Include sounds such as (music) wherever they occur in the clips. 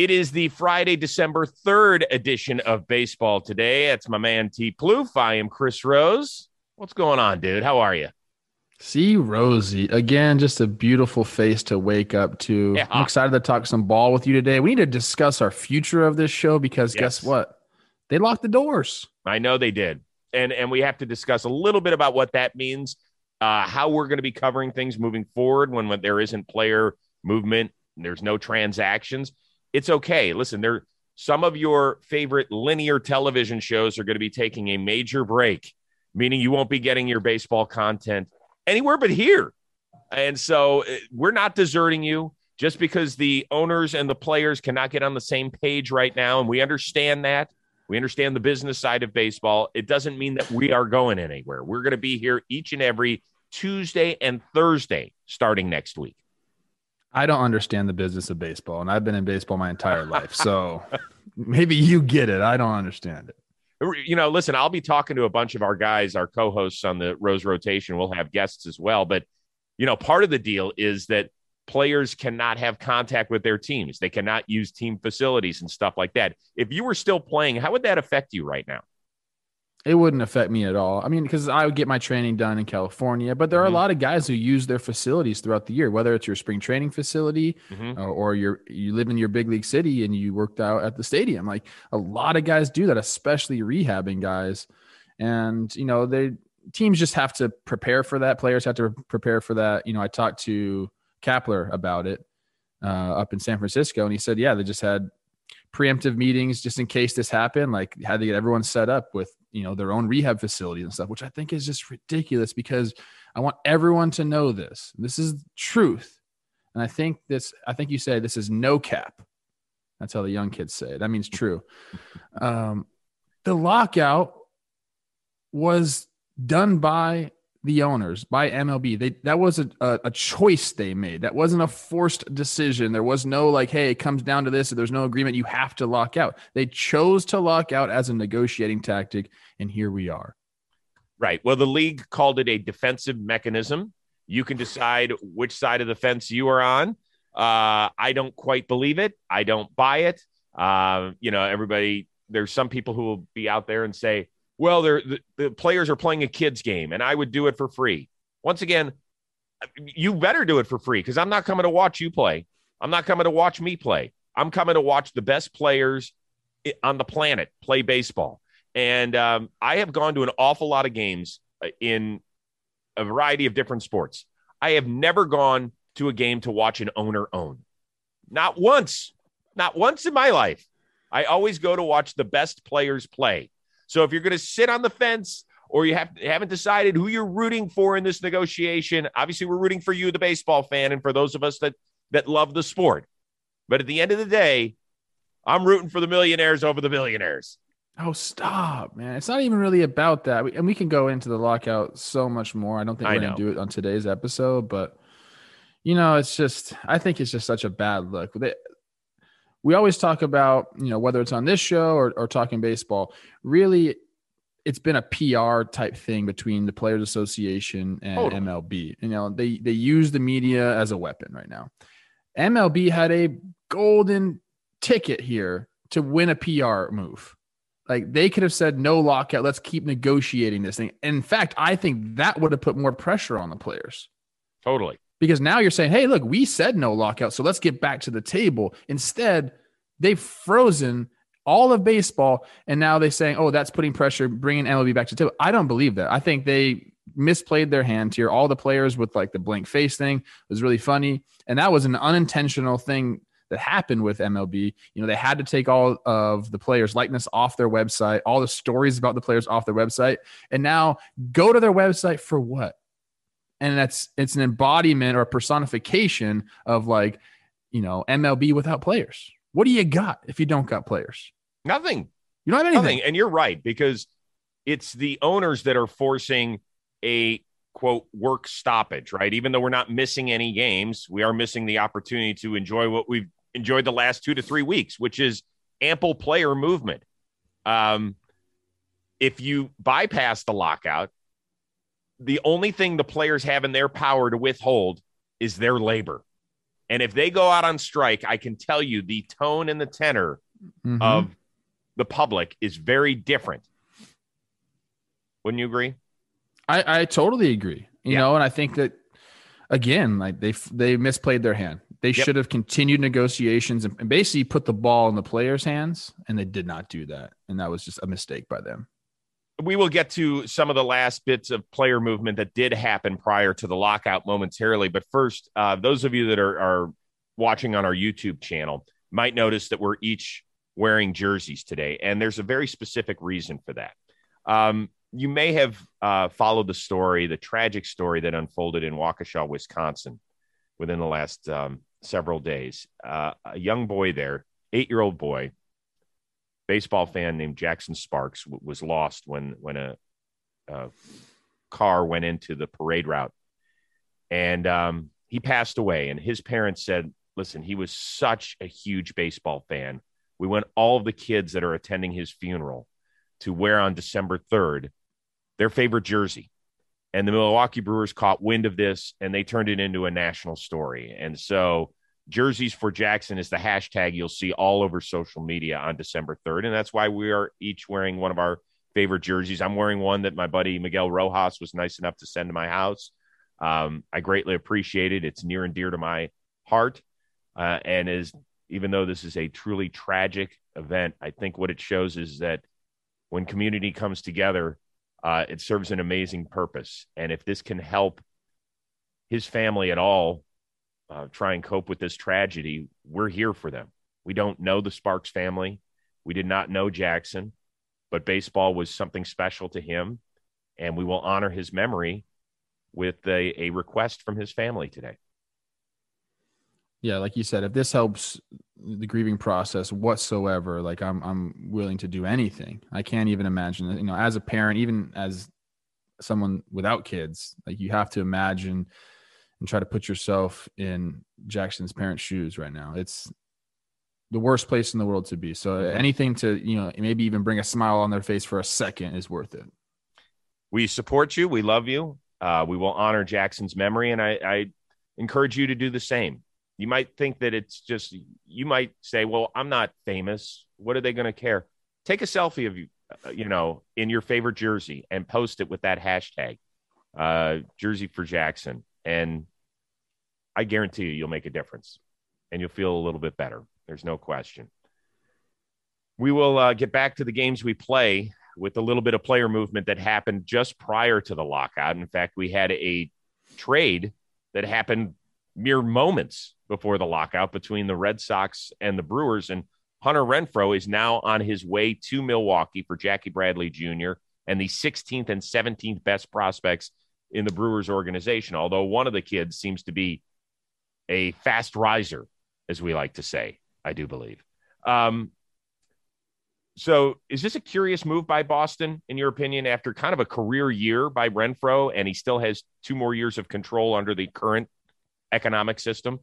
It is the Friday, December 3rd edition of Baseball Today. It's my man T. Plouffe. I am Chris Rose. What's going on, dude? How are you? See Rosie again, just a beautiful face to wake up to. Yeah. I'm excited to talk some ball with you today. We need to discuss our future of this show because Yes. guess what? They locked the doors. I know they did. And and we have to discuss a little bit about what that means, uh, how we're going to be covering things moving forward when, when there isn't player movement, and there's no transactions. It's okay. Listen, there some of your favorite linear television shows are going to be taking a major break, meaning you won't be getting your baseball content anywhere but here. And so uh, we're not deserting you just because the owners and the players cannot get on the same page right now. And we understand that. We understand the business side of baseball. It doesn't mean that we are going anywhere. We're going to be here each and every Tuesday and Thursday starting next week. I don't understand the business of baseball, and I've been in baseball my entire life. So (laughs) maybe you get it. I don't understand it. You know, listen, I'll be talking to a bunch of our guys, our co hosts on the Rose Rotation. We'll have guests as well. But, you know, part of the deal is that players cannot have contact with their teams, they cannot use team facilities and stuff like that. If you were still playing, how would that affect you right now? It wouldn't affect me at all. I mean, because I would get my training done in California, but there are Mhm. a lot of guys who use their facilities throughout the year, whether it's your spring training facility Mhm. or, or you're you live in your big league city and you worked out at the stadium. Like a lot of guys do that, especially rehabbing guys. And you know, they teams just have to prepare for that. Players have to prepare for that. You know, I talked to Kapler about it uh, up in San Francisco, and he said, yeah, they just had preemptive meetings just in case this happened. Like had to get everyone set up with you know their own rehab facilities and stuff, which I think is just ridiculous because I want everyone to know this. This is truth. And I think this, I think you say this is no cap. That's how the young kids say it. That means true. (laughs) Um, the lockout was done by the owners, by MLB. They that was a, a, a choice they made. That wasn't a forced decision. There was no like, hey, it comes down to this. There's no agreement, you have to lock out. They chose to lock out as a negotiating tactic, and here we are. Right. Well, the league called it a defensive mechanism. You can decide which side of the fence you are on. Uh, I don't quite believe it. I don't buy it. Uh, you know, everybody, there's some people who will be out there and say, well, they're, the, the players are playing a kid's game and I would do it for free. Once again, you better do it for free because I'm not coming to watch you play. I'm not coming to watch me play. I'm coming to watch the best players on the planet play baseball. And um, I have gone to an awful lot of games uh, in a variety of different sports. I have never gone to a game to watch an owner own. Not once. Not once in my life. I always go to watch the best players play. So if you're going to sit on the fence or you have haven't decided who you're rooting for in this negotiation, obviously we're rooting for you, the baseball fan, and for those of us that that love the sport. But at the end of the day, I'm rooting for the millionaires over the billionaires. Oh, stop, man. It's not even really about that. We- And we can go into the lockout so much more. I don't think we're going to do it on today's episode, but you know, it's just, I think it's just such a bad look. They, we always talk about, you know, whether it's on this show or, or talking baseball, really, it's been a PR type thing between the Players Association and Totally. MLB. You know, they, they use the media as a weapon right now. MLB had a golden ticket here to win a PR move. Like they could have said no lockout. Let's keep negotiating this thing. In fact, I think that would have put more pressure on the players Totally. Because now you're saying, hey, look, we said no lockout, so let's get back to the table. Instead, they've frozen all of baseball, and now they're saying, oh, that's putting pressure, bringing MLB back to the table. I don't believe that. I think they misplayed their hand here. All the players with like the blank face thing was really funny, and that was an unintentional thing that happened with MLB. You know, they had to take all of the players' likeness off their website, all the stories about the players off their website, and now go to their website for what? And that's it's an embodiment or a personification of like, you know, MLB without players. What do you got if you don't got players? Nothing. You don't have anything. Nothing. And you're right, because it's the owners that are forcing a quote work stoppage, right? Even though we're not missing any games, we are missing the opportunity to enjoy what we've enjoyed the last two to three weeks, which is ample player movement. Um, if you bypass the lockout, the only thing the players have in their power to withhold is their labor. And if they go out on strike, I can tell you the tone and the tenor Mhm. of the public is very different. Wouldn't you agree? I, I totally agree. You Yeah. know, and I think that again, like they they misplayed their hand. They Yep. should have continued negotiations and, and basically put the ball in the players' hands, and they did not do that, and that was just a mistake by them. We will get to some of the last bits of player movement that did happen prior to the lockout momentarily. But first, uh, those of you that are, are watching on our YouTube channel might notice that we're each wearing jerseys today. And there's a very specific reason for that. Um, you may have uh, followed the story, the tragic story that unfolded in Waukesha, Wisconsin within the last um, several days. Uh, a young boy there, eight year old boy, baseball fan named Jackson Sparks w- was lost when when a, a car went into the parade route, and um, he passed away. And his parents said, "Listen, he was such a huge baseball fan. We want all of the kids that are attending his funeral to wear on December third their favorite jersey." And the Milwaukee Brewers caught wind of this, and they turned it into a national story. And so jerseys for Jackson is the hashtag you'll see all over social media on December 3rd. And that's why we are each wearing one of our favorite jerseys. I'm wearing one that my buddy Miguel Rojas was nice enough to send to my house. Um, I greatly appreciate it. It's near and dear to my heart. Uh, and is even though this is a truly tragic event, I think what it shows is that when community comes together, uh, it serves an amazing purpose. And if this can help his family at all uh, try and cope with this tragedy, we're here for them. We don't know the Sparks family. We did not know Jackson, but baseball was something special to him. And we will honor his memory with a, a request from his family today. Yeah, like you said, if this helps the grieving process whatsoever, like I'm I'm willing to do anything. I can't even imagine, you know, as a parent, even as someone without kids, like you have to imagine and try to put yourself in Jackson's parents' shoes right now. It's the worst place in the world to be. So anything to, you know, maybe even bring a smile on their face for a second is worth it. We support you. We love you. Uh, we will honor Jackson's memory. And I, I encourage you to do the same. You might think that it's just, you might say, well, I'm not famous. What are they going to care? Take a selfie of you, uh, you know, in your favorite jersey and post it with that hashtag, uh, jersey for Jackson. And I guarantee you, you'll make a difference and you'll feel a little bit better. There's no question. We will uh, get back to the games we play with a little bit of player movement that happened just prior to the lockout. In fact, we had a trade that happened mere moments before the lockout between the Red Sox and the Brewers. And Hunter Renfroe is now on his way to Milwaukee for Jackie Bradley Jr. and the 16th and 17th best prospects in the Brewers organization. Although one of the kids seems to be a fast riser, as we like to say, I do believe. Um, so, is this a curious move by Boston, in your opinion, after kind of a career year by Renfroe, and he still has two more years of control under the current economic system?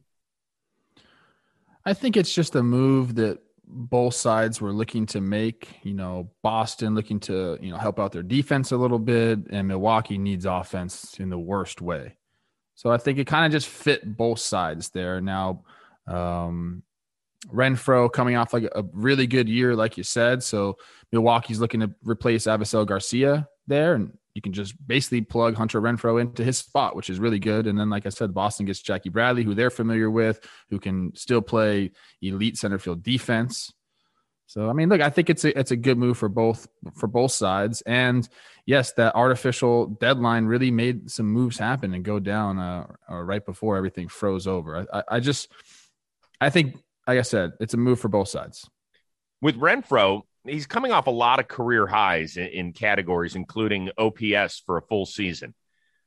I think it's just a move that both sides were looking to make. You know, Boston looking to, you know, help out their defense a little bit, and Milwaukee needs offense in the worst way. So I think it kind of just fit both sides there. Now, um, Renfroe coming off like a really good year, like you said. So Milwaukee's looking to replace Avisail Garcia there, and you can just basically plug Hunter Renfroe into his spot, which is really good. And then, like I said, Boston gets Jackie Bradley, who they're familiar with, who can still play elite center field defense. So I mean, look, I think it's a it's a good move for both for both sides. And yes, that artificial deadline really made some moves happen and go down uh, uh, right before everything froze over. I, I, just I think, like I said, it's a move for both sides. With Renfroe, he's coming off a lot of career highs in, in categories, including OPS for a full season.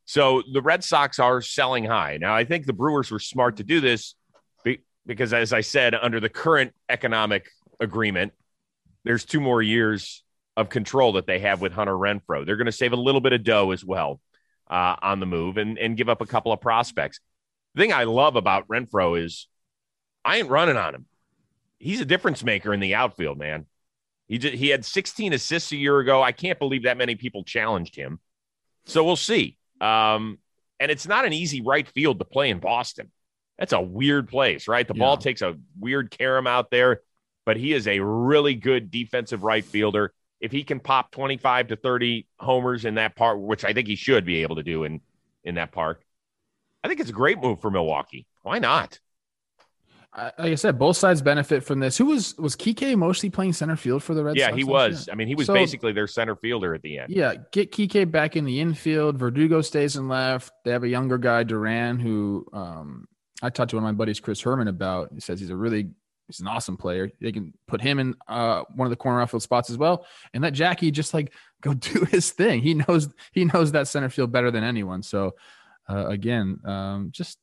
So the Red Sox are selling high. Now, I think the Brewers were smart to do this be, because, as I said, under the current economic agreement, there's two more years of control that they have with Hunter Renfroe. They're going to save a little bit of dough as well uh, on the move and, and give up a couple of prospects. The thing I love about Renfroe is I ain't running on him. He's a difference maker in the outfield, man. He just, he had 16 assists a year ago. I can't believe that many people challenged him. So we'll see. Um, and it's not an easy right field to play in Boston. That's a weird place, right? The Yeah. ball takes a weird carom out there, but he is a really good defensive right fielder. If he can pop 25 to 30 homers in that park, which I think he should be able to do in in that park, I think it's a great move for Milwaukee. Why not? Like I said, both sides benefit from this. Who was was Kike mostly playing center field for the Red yeah, Sox? he last was. year? I mean, he was So- basically their center fielder at the end. Yeah, get Kike back in the infield. Verdugo stays in left. They have a younger guy, Duran, who um, I talked to one of my buddies, Chris Herrmann, about. He says he's a really he's an awesome player. They can put him in uh, one of the corner outfield spots as well, and let Jackie just like go (laughs) do his thing. He knows he knows that center field better than anyone. So uh, again, um, just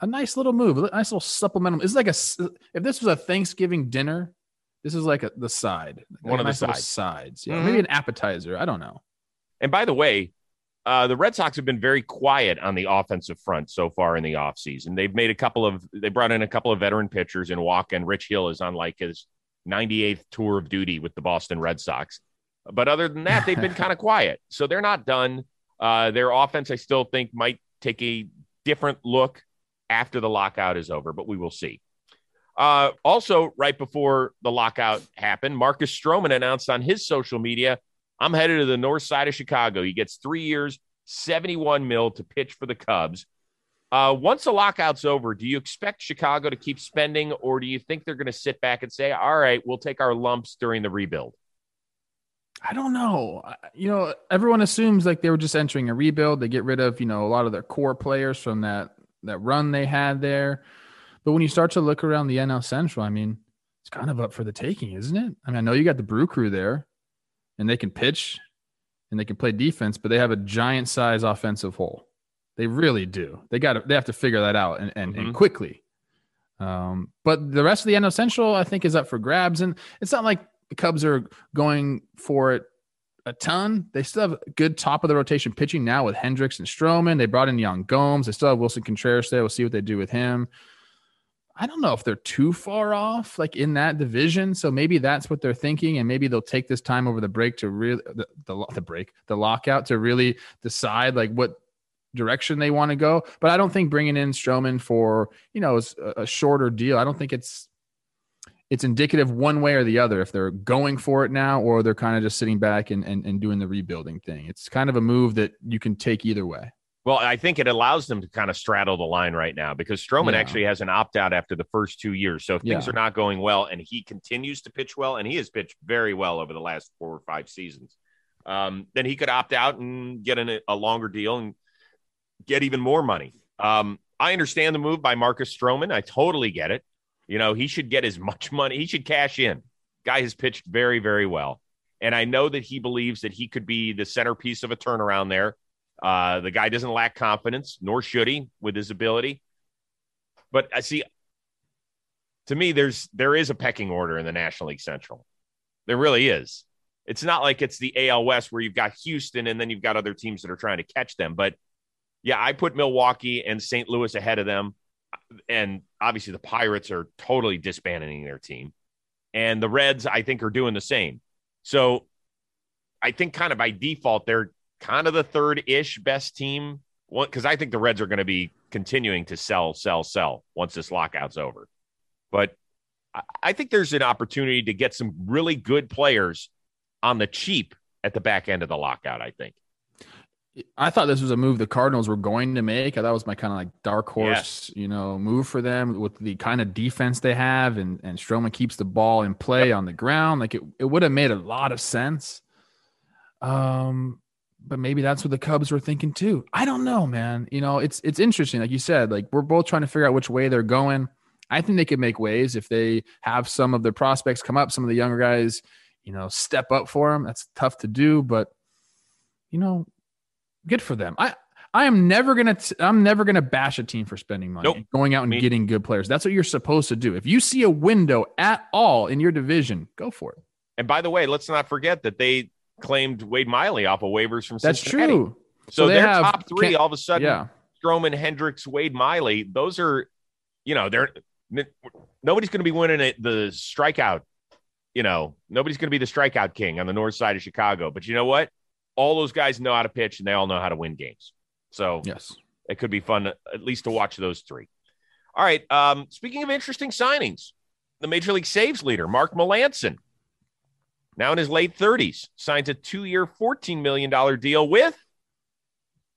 a nice little move, a nice little supplemental. It's like a if this was a Thanksgiving dinner, this is like a, the side, One of the nice little sides. sides. Yeah, Mhm. maybe an appetizer. I don't know. And by the way, uh, the Red Sox have been very quiet on the offensive front so far in the offseason. They've made a couple of, they brought in a couple of veteran pitchers in Wacha and Rich Hill is on like his 98th tour of duty with the Boston Red Sox. But other than that, they've been (laughs) kind of quiet. So they're not done. Uh, their offense, I still think, might take a different look after the lockout is over, but we will see. Uh, also, right before the lockout happened, Marcus Stroman announced on his social media I'm headed to the north side of Chicago. He gets three years, 71 mil to pitch for the Cubs. Uh, once the lockout's over, do you expect Chicago to keep spending, or do you think they're going to sit back and say, all right, we'll take our lumps during the rebuild? I don't know. You know, everyone assumes like they were just entering a rebuild. They get rid of, you know, a lot of their core players from that that run they had there. But when you start to look around the NL Central, I mean, it's kind of up for the taking, isn't it? I mean, I know you got the Brew Crew there, and they can pitch and they can play defense, but they have a giant size offensive hole. They really do. They got to they have to figure that out and and, Mhm. and quickly. Um, but the rest of the NL Central, I think, is up for grabs, and it's not like the Cubs are going for it a ton. They still have good top of the rotation pitching now with Hendricks and Stroman. They brought in Yan Gomes. They still have Willson Contreras there. We'll see what they do with him. I don't know if they're too far off, like in that division. So maybe that's what they're thinking, and maybe they'll take this time over the break to really the the, the break, the lockout to really decide like what direction they want to go. But I don't think bringing in Stroman for you know a, a shorter deal. I don't think it's it's indicative one way or the other if they're going for it now or they're kind of just sitting back and, and, and doing the rebuilding thing. It's kind of a move that you can take either way. Well, I think it allows them to kind of straddle the line right now because Stroman Yeah. actually has an opt out after the first two years. So if things Yeah. are not going well and he continues to pitch well, and he has pitched very well over the last four or five seasons, um, then he could opt out and get in a, a longer deal and get even more money. Um, I understand the move by Marcus Stroman. I totally get it. You know, he should get as much (laughs) money, he should cash in. Guy has pitched very, very well. And I know that he believes that he could be the centerpiece of a turnaround there. Uh, the guy doesn't lack confidence, nor should he with his ability. But I see, to me, there's there is a pecking order in the National League Central. There really is. It's not like it's the AL West where you've got Houston and then you've got other teams that are trying to catch them. But yeah, I put Milwaukee and St. Louis ahead of them. And obviously, the Pirates are totally disbanding their team. And the Reds, I think, are doing the same. So I think, kind of by default, they're kind of the third ish best team. Because I think the Reds are going to be continuing to sell, sell, sell once this lockout's over. But I- think there's an opportunity to get some really good players on the cheap at the back end of the lockout, I think. I thought this was a move the Cardinals were going to make. I thought it was my kind of like dark horse, you know, move for them with the kind of defense they have, and and Stroman keeps the ball in play on the ground. Like it, it would have made a lot of sense. Um, but maybe that's what the Cubs were thinking too. I don't know, man. You know, it's it's interesting. Like you said, like we're both trying to figure out which way they're going. I think they could make waves if they have some of their prospects come up, some of the younger guys, you know, step up for them. That's tough to do, but you know, good for them. I I am never gonna t- I'm never gonna bash a team for spending money, Nope. going out and Me- getting good players. That's what you're supposed to do. If you see a window at all in your division, go for it. And by the way, let's not forget that they claimed Wade Miley off of waivers from That's Cincinnati. true. So, So they their have- top three, all of a sudden, Yeah. Stroman, Hendricks, Wade Miley, those are, you know, they're nobody's going to be winning it, the strikeout. You know, nobody's going to be the strikeout king on the north side of Chicago. But you know what? All those guys know how to pitch and they all know how to win games. So Yes. it could be fun, at least to watch those three. All right. Um, speaking of interesting signings, the Major League Saves leader, Mark Melancon, now in his late 30s, signs a two year, $14 million deal with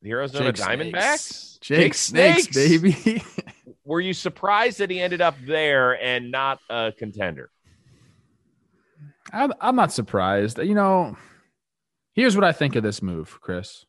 the Arizona Jake Diamondbacks. Snakes. Jake, Snakes, baby. (laughs) Were you surprised that he ended up there and not a contender? I'm, I'm not surprised. You know, here's what I think of this move, Chris.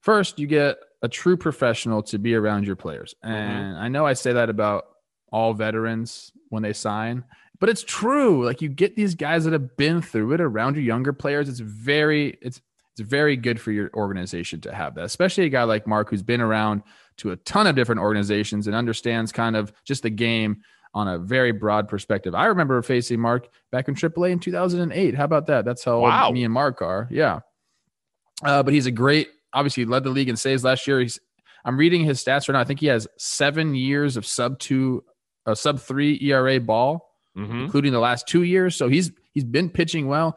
First, you get a true professional to be around your players. Mm-hmm. And I know I say that about all veterans when they sign, but it's true. Like you get these guys that have been through it around your younger players. It's very, it's, it's very good for your organization to have that, especially a guy like Mark who's been around to a ton of different organizations and understands kind of just the game on a very broad perspective. I remember facing Mark back in AAA in 2008. How about that? That's how Wow. old me and Mark are. Yeah. Uh, but he's a great, obviously, he led the league in saves last year. He's, I'm reading his stats right now. I think he has seven years of sub two, uh, sub three ERA ball, Mm-hmm. including the last two years. So he's he's been pitching well.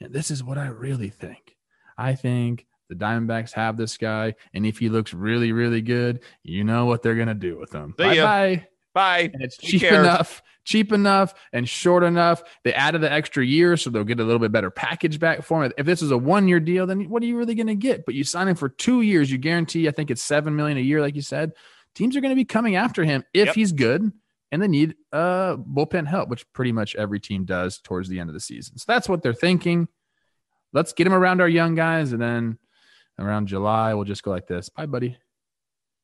And this is what I really think. I think the Diamondbacks have this guy, and if he looks really, really good, you know what they're gonna do with him. Bye bye. Bye. And it's Who cheap cares? enough, cheap enough, and short enough. They added the extra year, so they'll get a little bit better package back for him. If this is a one-year deal, then what are you really going to get? But you sign him for two years, you guarantee. I think it's seven million a year, like you said. Teams are going to be coming after him if Yep. he's good, and they need uh bullpen help, which pretty much every team does towards the end of the season. So that's what they're thinking. Let's get them around our young guys, and then around July we'll just go like this. Bye, buddy.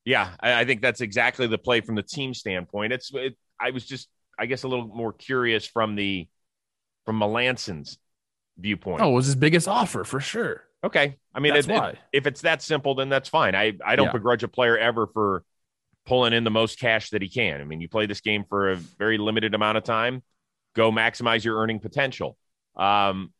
Yeah, I, I think that's exactly the play from the team standpoint. It's it, I was just I guess a little more curious from the from Melancon's viewpoint. Oh, it was his biggest offer for sure. okay. I mean, it- it- if it's that simple, then that's fine. I I don't Yeah. begrudge a player ever for pulling in the most cash that he can. I mean, you play this game for a very limited amount of time. Go maximize your earning potential. Um,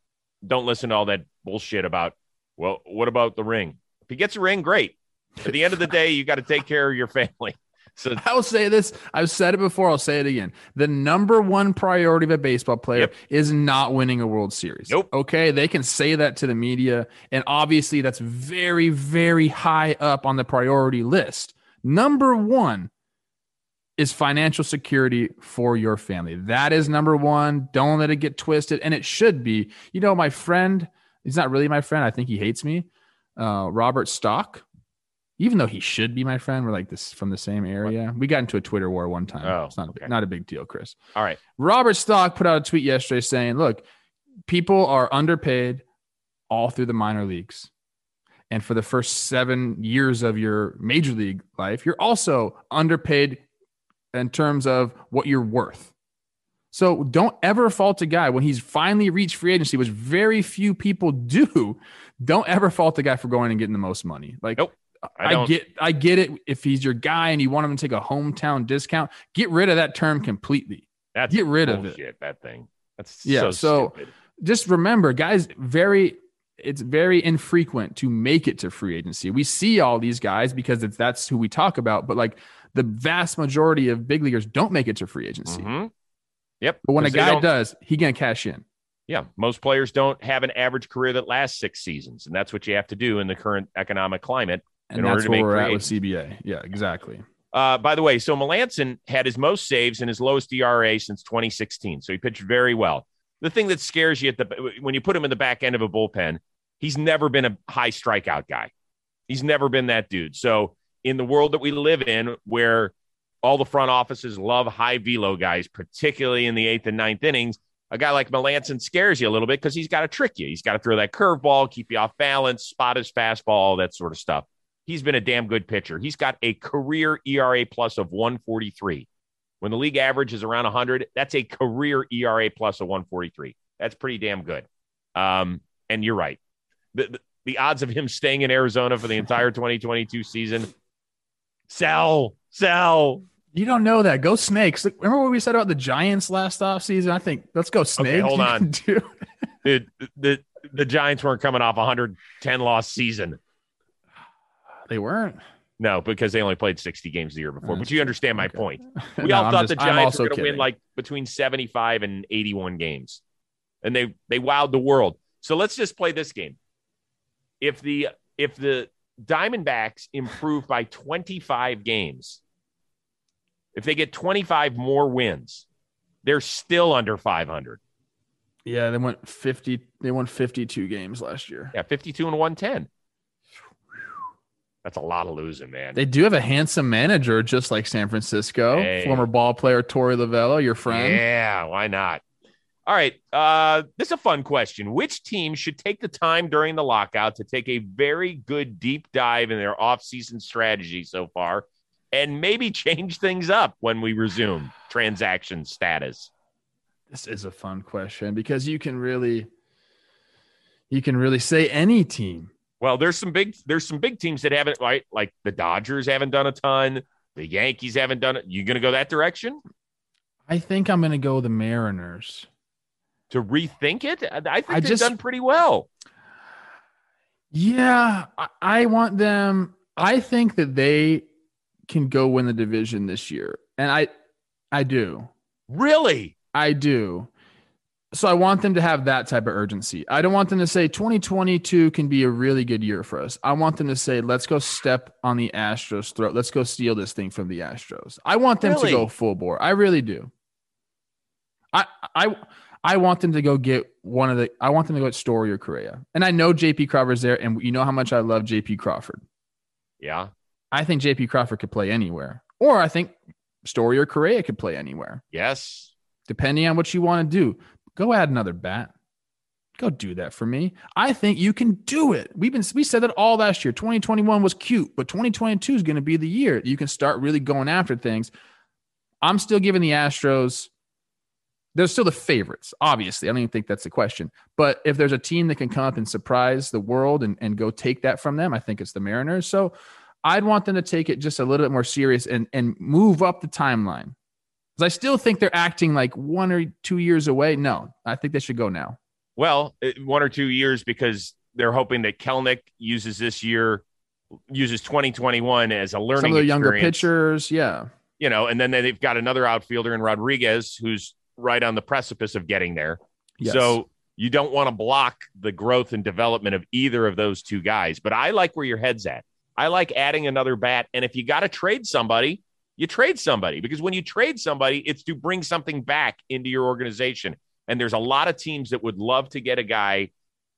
don't listen to all that bullshit about. Well, what about the ring? If he gets a ring, great. At the end of the day, you got to take care of your family. (laughs) So I'll say this. I've said it before. I'll say it again. The number one priority of a baseball player Yep. is not winning a World Series. Nope. Okay. They can say that to the media. And obviously, that's very, very high up on the priority list. Number one is financial security for your family. That is number one. Don't let it get twisted. And it should be. You know, my friend, he's not really my friend. I think he hates me. Uh, Robert Stock even though he should be my friend, we're like this from the same area. We got into a Twitter war one time. Oh, it's not a, okay. big, not a big deal, Chris. all right. Robert Stock put out a tweet yesterday saying, "Look, people are underpaid all through the minor leagues, and for the first seven years of your major league life, you're also underpaid in terms of what you're worth." So don't ever fault a guy when he's finally reached free agency, which very few people do. (laughs) Don't ever fault the guy for going and getting the most money. Like Nope. I I, get I get it. If he's your guy and you want him to take a hometown discount, get rid of that term completely. That's get rid of it. That thing. That's Yeah, So, so- Just remember, guys, very it's very infrequent to make it to free agency. We see all these guys because it's that's who we talk about, but like the vast majority of big leaguers don't make it to free agency. Mhm. Yep. But when a guy does, he gonna cash in. Yeah, most players don't have an average career that lasts six seasons, and that's what you have to do in the current economic climate. And In order to where make we're at with. CBA. Yeah, exactly. Uh, by the way, so Melancon had his most saves and his lowest ERA since 2016, so he pitched very well. The thing that scares you at the when you put him in the back end of a bullpen, he's never been a high strikeout guy. He's never been that dude. So in the world that we live in, where all the front offices love high velo guys, particularly in the eighth and ninth innings, a guy like Melancon scares you a little bit because he's got to trick you. He's got to throw that curveball, keep you off balance, spot his fastball, all that sort of stuff. He's been a damn good pitcher. He's got a career ERA plus of 143. When the league average is around 100, that's a career ERA plus of 143. That's pretty damn good. Um, and you're right. The, the, odds of him staying in Arizona for the entire (laughs) 2022 season, sell, sell. You don't know that. Go snakes. Remember what we said about the Giants last offseason? I think let's go snakes. hold on. do- (laughs) The, the, Giants weren't coming off a 110 loss season. (sighs) They weren't. No, because they only played 60 games the year before. But you understand my Okay. point. (laughs) We No, all thought just- the Giants were going to win like between 75 and 81 games. And they they wowed the world. So let's just play this game. If the if the Diamondbacks improve by 25 games, if they get 25 more wins, they're still under 500. Yeah, they went 50 they won 52 games last year. Yeah, 52 and 110. That's a lot of losing, man. They do have a handsome manager just like San Francisco. Hey. Former ball player Torey Lovullo, your friend. Yeah, why not? All right. Uh, this is a fun question. Which team should take the time during the lockout to take a very good deep dive in their offseason strategy so far and maybe (laughs) change things up when we resume transaction status? This is a fun question because you can really you can really say any team. Well, there's some big there's some big teams that haven't right like the Dodgers haven't done a ton, the Yankees haven't done it. You going to go that direction I think I'm going to go the Mariners. To rethink it? I think I they've just- done pretty well. Yeah, I, I want them. I think that they can go win the division this year, and I, I do, Really? I do. So I want them to have that type of urgency. I don't want them to say 2022 can be a really good year for us. I want them to say, let's go step on the Astros' throat. Let's go steal this thing from the Astros. I want them Really? to go full bore. I really do. I I I want them to go get one of the. I want them to go at Story or Correa. And I know JP Crawford's there, and you know how much I love JP Crawford. Yeah. I think JP Crawford could play anywhere, or I think Story or Correa could play anywhere, Yes. depending on what you want to do. Go add another bat. Go do that for me. I think you can do it. We've been we said that all last year. 2021 was cute, but 2022 is going to be the year you can start really going after things. I'm still giving the Astros. They're still the favorites, obviously. I don't even think that's the question. But if there's a team that can come up and surprise the world and, and go take that from them, I think it's the Mariners. So I'd want them to take it just a little bit more serious and and move up the timeline. Because I still think they're acting like one or two years away. No, I think they should go now. Well, uh, one or two years because they're hoping that Kelenic uses this year, uses 2021 as a learning Some of the younger pitchers, yeah. You know, and then they've got another outfielder in Rodriguez who's right on the precipice of getting there. Yes. So you don't want to block the growth and development of either of those two guys. But I like where your head's at. I like adding another bat. And if you got to trade somebody, you trade somebody because when you trade somebody, it's to bring something back into your organization. And there's a lot of teams that would love to get a guy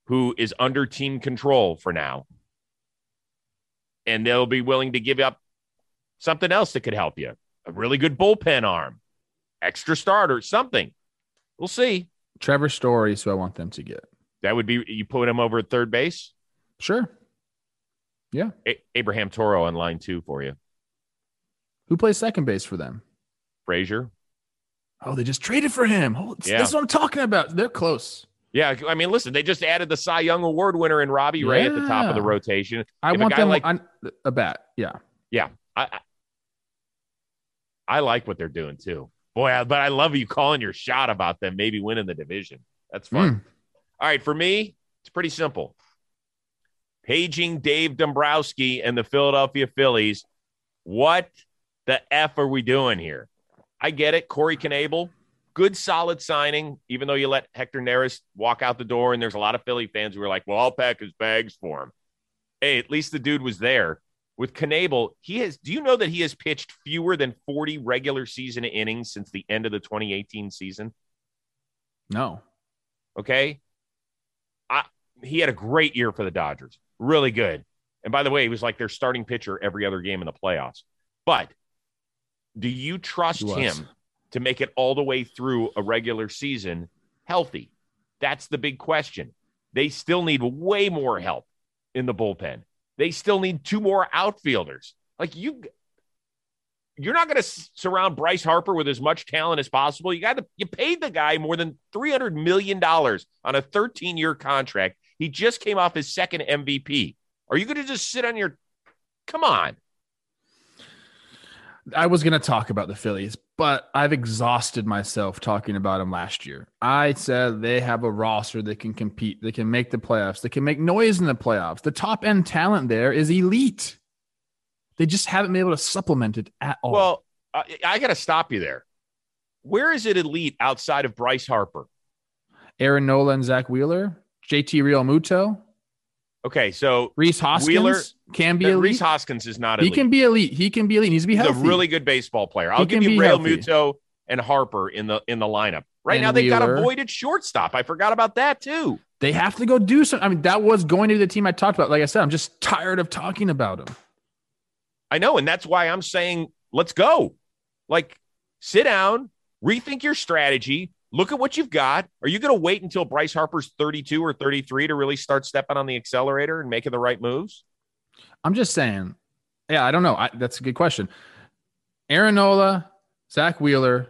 who is under team control for now. And they'll be willing to give up something else that could help you a really good bullpen arm, extra starter, something. We'll see. Trevor Story is who I want them to get. That would be you put him over at third base. Sure. A- Abraham Toro on line two for you. Who plays second base for them? Frazier. Oh, they just traded for him. Oh, Yeah. That's what I'm talking about. They're close. Yeah, I mean, listen, they just added the Cy Young Award winner in Robbie Ray at the top of the rotation. I If a want guy them like- on a bat. Yeah. I, I I like what they're doing too. Boy, I- but I love you calling your shot about them maybe winning the division. That's fun. Mm. All right, for me, it's pretty simple. Paging Dave Dombrowski and the Philadelphia Phillies. What the F are we doing here? I get it. Corey Knebel, good solid signing, even though you let Hector Neris walk out the door. And there's a lot of Philly fans who are like, well, I'll pack his bags for him. Hey, at least the dude was there. With Knebel, he has, do you know that he has pitched fewer than 40 regular season innings since the end of the 2018 season? No. Okay. I, he had a great year for the Dodgers. Really good. And by the way, he was like their starting pitcher every other game in the playoffs. But do you trust him to make it all the way through a regular season healthy? That's the big question. They still need way more help in the bullpen. They still need two more outfielders. Like you you're not going to surround Bryce Harper with as much talent as possible. You got to you paid the guy more than 300 million dollars on a 13-year contract. He just came off his second MVP. Are you going to just sit on your Come on. I was going to talk about the Phillies, but I've exhausted myself talking about them last year. I said they have a roster that can compete, they can make the playoffs, they can make noise in the playoffs. The top end talent there is elite. They just haven't been able to supplement it at all. Well, I, I got to stop you there. Where is it elite outside of Bryce Harper? Aaron Nola and Zack Wheeler, JT Realmuto. Okay, so Rhys Hoskins Wheeler- can be uh, elite. Rhys Hoskins is not elite. he can be elite. He can be elite. He needs to be He's healthy. a really good baseball player. I'll He give you Real. Muto and Harper in the in the lineup. Right And now they've got a voided shortstop. I forgot about that too. they have to go do something. I mean, that was going to be the team I talked about. Like I said, I'm just tired of talking about him. I know, and that's why I'm saying let's go. Like, sit down, rethink your strategy. Look at what you've got. Are you going to wait until Bryce Harper's 32 or 33 to really start stepping on the accelerator and making the right moves? I'm just saying. Yeah, I don't know. I, that's a good question. Aaron Nola, Zack Wheeler,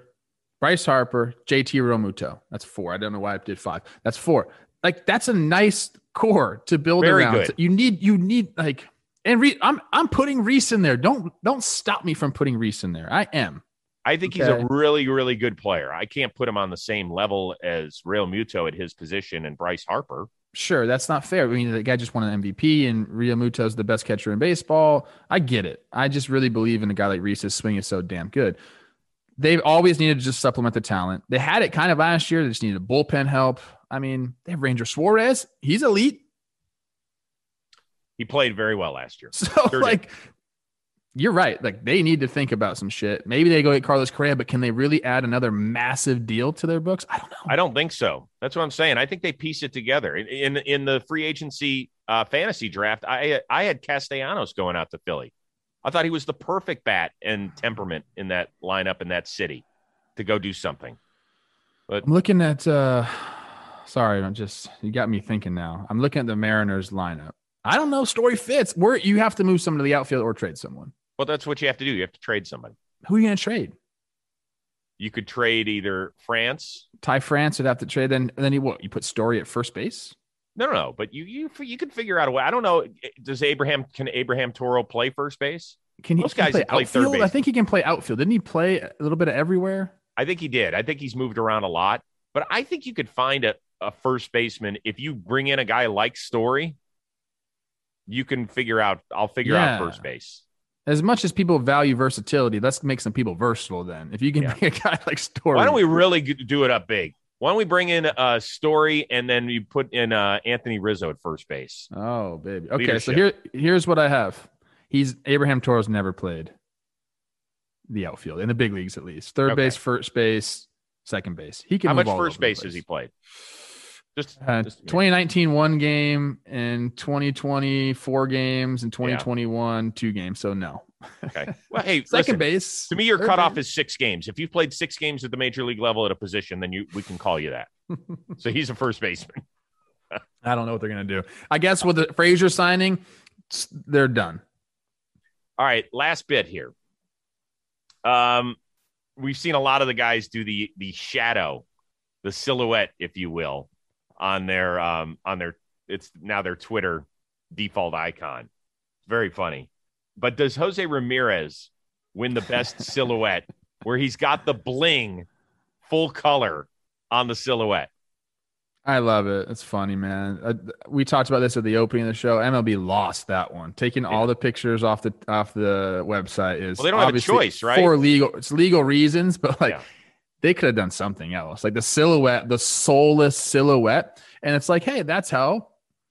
Bryce Harper, JT Realmuto. That's four. I don't know why I did five. That's four. Like that's a nice core to build Very around. good. You need you need like and Re- I'm I'm putting Rhys in there. Don't don't stop me from putting Rhys in there. I am. I think he's a really, really good player. I can't put him on the same level as Realmuto at his position and Bryce Harper. Sure, that's not fair. I mean, the guy just won an MVP, and Realmuto's the best catcher in baseball. I get it. I just really believe in a guy like Rhys's swing is so damn good. They've always needed to just supplement the talent. They had it kind of last year. They just needed bullpen help. I mean, they have Ranger Suarez. He's elite. He played very well last year. (laughs) So, did. like, you're right. Like, they need to think about some shit. Maybe they go get Carlos Correa, but can they really add another massive deal to their books? I don't know. I don't think so. That's what I'm saying. I think they piece it together. In in, in the free agency uh, fantasy draft, I I had Castellanos going out to Philly. I thought he was the perfect bat and temperament in that lineup in that city to go do something. But I'm looking at uh sorry, I'm just you got me thinking now. I'm looking at the Mariners lineup. I don't know, story fits. Where you have to move someone to the outfield or trade someone. Well, that's what you have to do. You have to trade somebody. Who are you gonna trade? You could trade either France. Ty France would have to trade. Then then you what? You put Story at first base? No, no, no. But you you you could figure out a way. I don't know. Does Abraham can Abraham Toro play first base? Can he, Those can guys play play third outfield? I think he can play outfield. Didn't he play a little bit of everywhere? I think he did. I think he's moved around a lot. But I think you could find a, a first baseman if you bring in a guy like Story. You can figure out. I'll figure out first base. As much as people value versatility, let's make some people versatile. Then, if you can Yeah. bring a guy like Story, Why don't we really do it up big? Why don't we bring in a Story and then you put in uh, Anthony Rizzo at first base? Oh, baby. Okay, so here here's what I have. He's Abraham Toro's never played the outfield in the big leagues at least. Third Okay. base, first base, second base. He can How much first base has he played? Just, Uh, just 2019 one game and 2020 four games and 2021 two games. So no. okay. Well, hey, (laughs) Second listen, base. to me, your cutoff base. is six games. If you've played six games at the major league level at a position, then you we can call you that. (laughs) so he's a first baseman. I don't know what they're gonna do. I guess with the Frazier signing, they're done. All right, last bit here. Um, we've seen a lot of the guys do the the shadow, the silhouette, if you will, on their um on their it's now their Twitter default icon. It's Very funny. But does Jose Ramirez win the best (laughs) silhouette where he's got the bling full color on the silhouette? I love it. It's funny, man. Uh, we talked about this at the opening of the show. MLB lost that one. Taking all the pictures off the off the website is Well, they don't have a choice, right? For legal, it's legal reasons, (laughs) but like Yeah. They could have done something else, like the silhouette, the soulless silhouette, and it's like, hey, that's how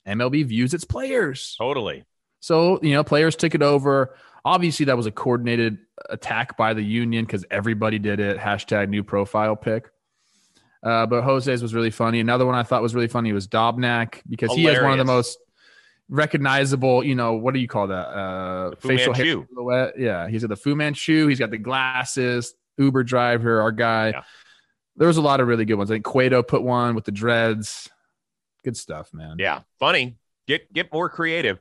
MLB views its players. Totally. So you know, players took it over. Obviously, that was a coordinated attack by the union because everybody did it. Hashtag new profile pick. Uh, but Jose's was really funny. Another one I thought was really funny was Dobnak because he has one of the most recognizable. You know, what do you call that? Uh, facial hair silhouette. Yeah, he's got the Fu Manchu. He's got the glasses. Uber driver, our guy. Yeah. There was a lot of really good ones. I think Cueto put one with the dreads. Good stuff, man. Yeah, funny. Get get more creative.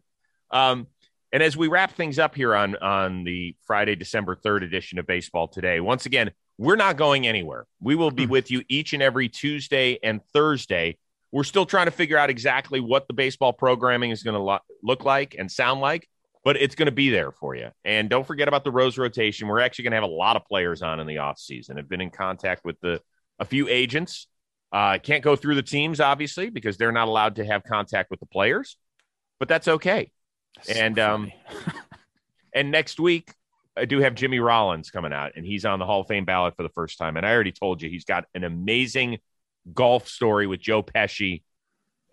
Um, and as we wrap things up here on on the Friday, December third edition of Baseball Today, once again, we're not going anywhere. We will be with you each and every Tuesday and Thursday. We're still trying to figure out exactly what the baseball programming is going to lo- look like and sound like, but it's going to be there for you. And don't forget about the Rose rotation. We're actually going to have a lot of players on in the offseason. I've been in contact with the a few agents. Uh, can't go through the teams, obviously, because they're not allowed to have contact with the players, but that's okay. So And, um. (laughs) And next week, I do have Jimmy Rollins coming out, and he's on the Hall of Fame ballot for the first time. And I already told you he's got an amazing golf story with Joe Pesci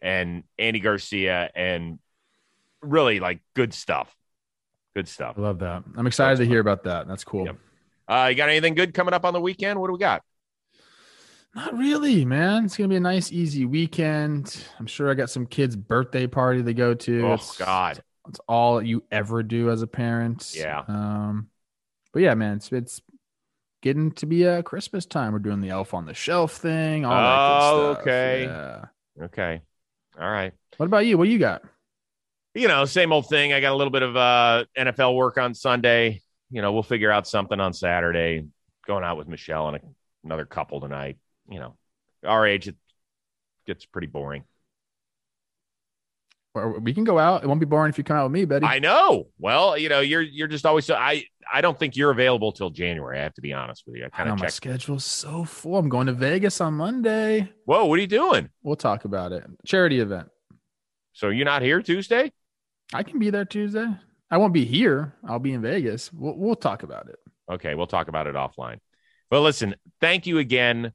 and Andy Garcia and really like good stuff. Good stuff. I love that. I'm excited to hear about that. That's cool. Yep. Uh, you got anything good coming up on the weekend? What do we got? Not really, man. It's gonna be a nice, easy weekend. I'm sure I got some kids' birthday party to go to. Oh It's- God. it's all you ever do as a parent. Yeah. Um, but yeah, man, it's it's getting to be a Christmas time. We're doing the elf on the shelf thing. All that Oh, good stuff. okay. Yeah. Okay. All right. What about you? What do you got? You know, same old thing. I got a little bit of uh, NFL work on Sunday. You know, we'll figure out something on Saturday. Going out with Michelle and a, another couple tonight. You know, our age, it gets pretty boring. We can go out. It won't be boring if you come out with me, Betty. I know. Well, you know, you're you're just always so I I don't think you're available till January. I have to be honest with you. I kind of my schedule's so full. I'm going to Vegas on Monday. Whoa, what are you doing? We'll talk about it. Charity event. So you're not here Tuesday? I can be there Tuesday. I won't be here. I'll be in Vegas. We'll, we'll talk about it. Okay, we'll talk about it offline. But listen, thank you again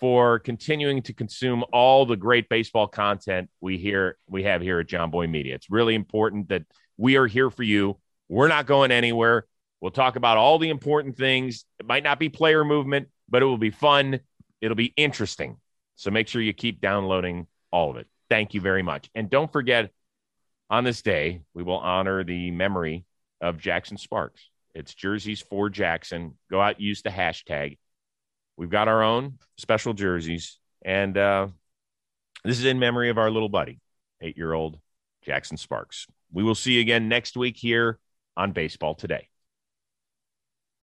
for continuing to consume all the great baseball content we hear we have here at Jomboy Media. It's really important that we are here for you. We're not going anywhere. We'll talk about all the important things. It might not be player movement, but it will be fun. It'll be interesting. So make sure you keep downloading all of it. Thank you very much. And don't forget, on this day, we will honor the memory of Jackson Sparks. It's jerseys for Jackson. Go out, use the hashtag. We've got our own special jerseys. And uh, this is in memory of our little buddy, eight year old Jackson Sparks. We will see you again next week here on Baseball Today.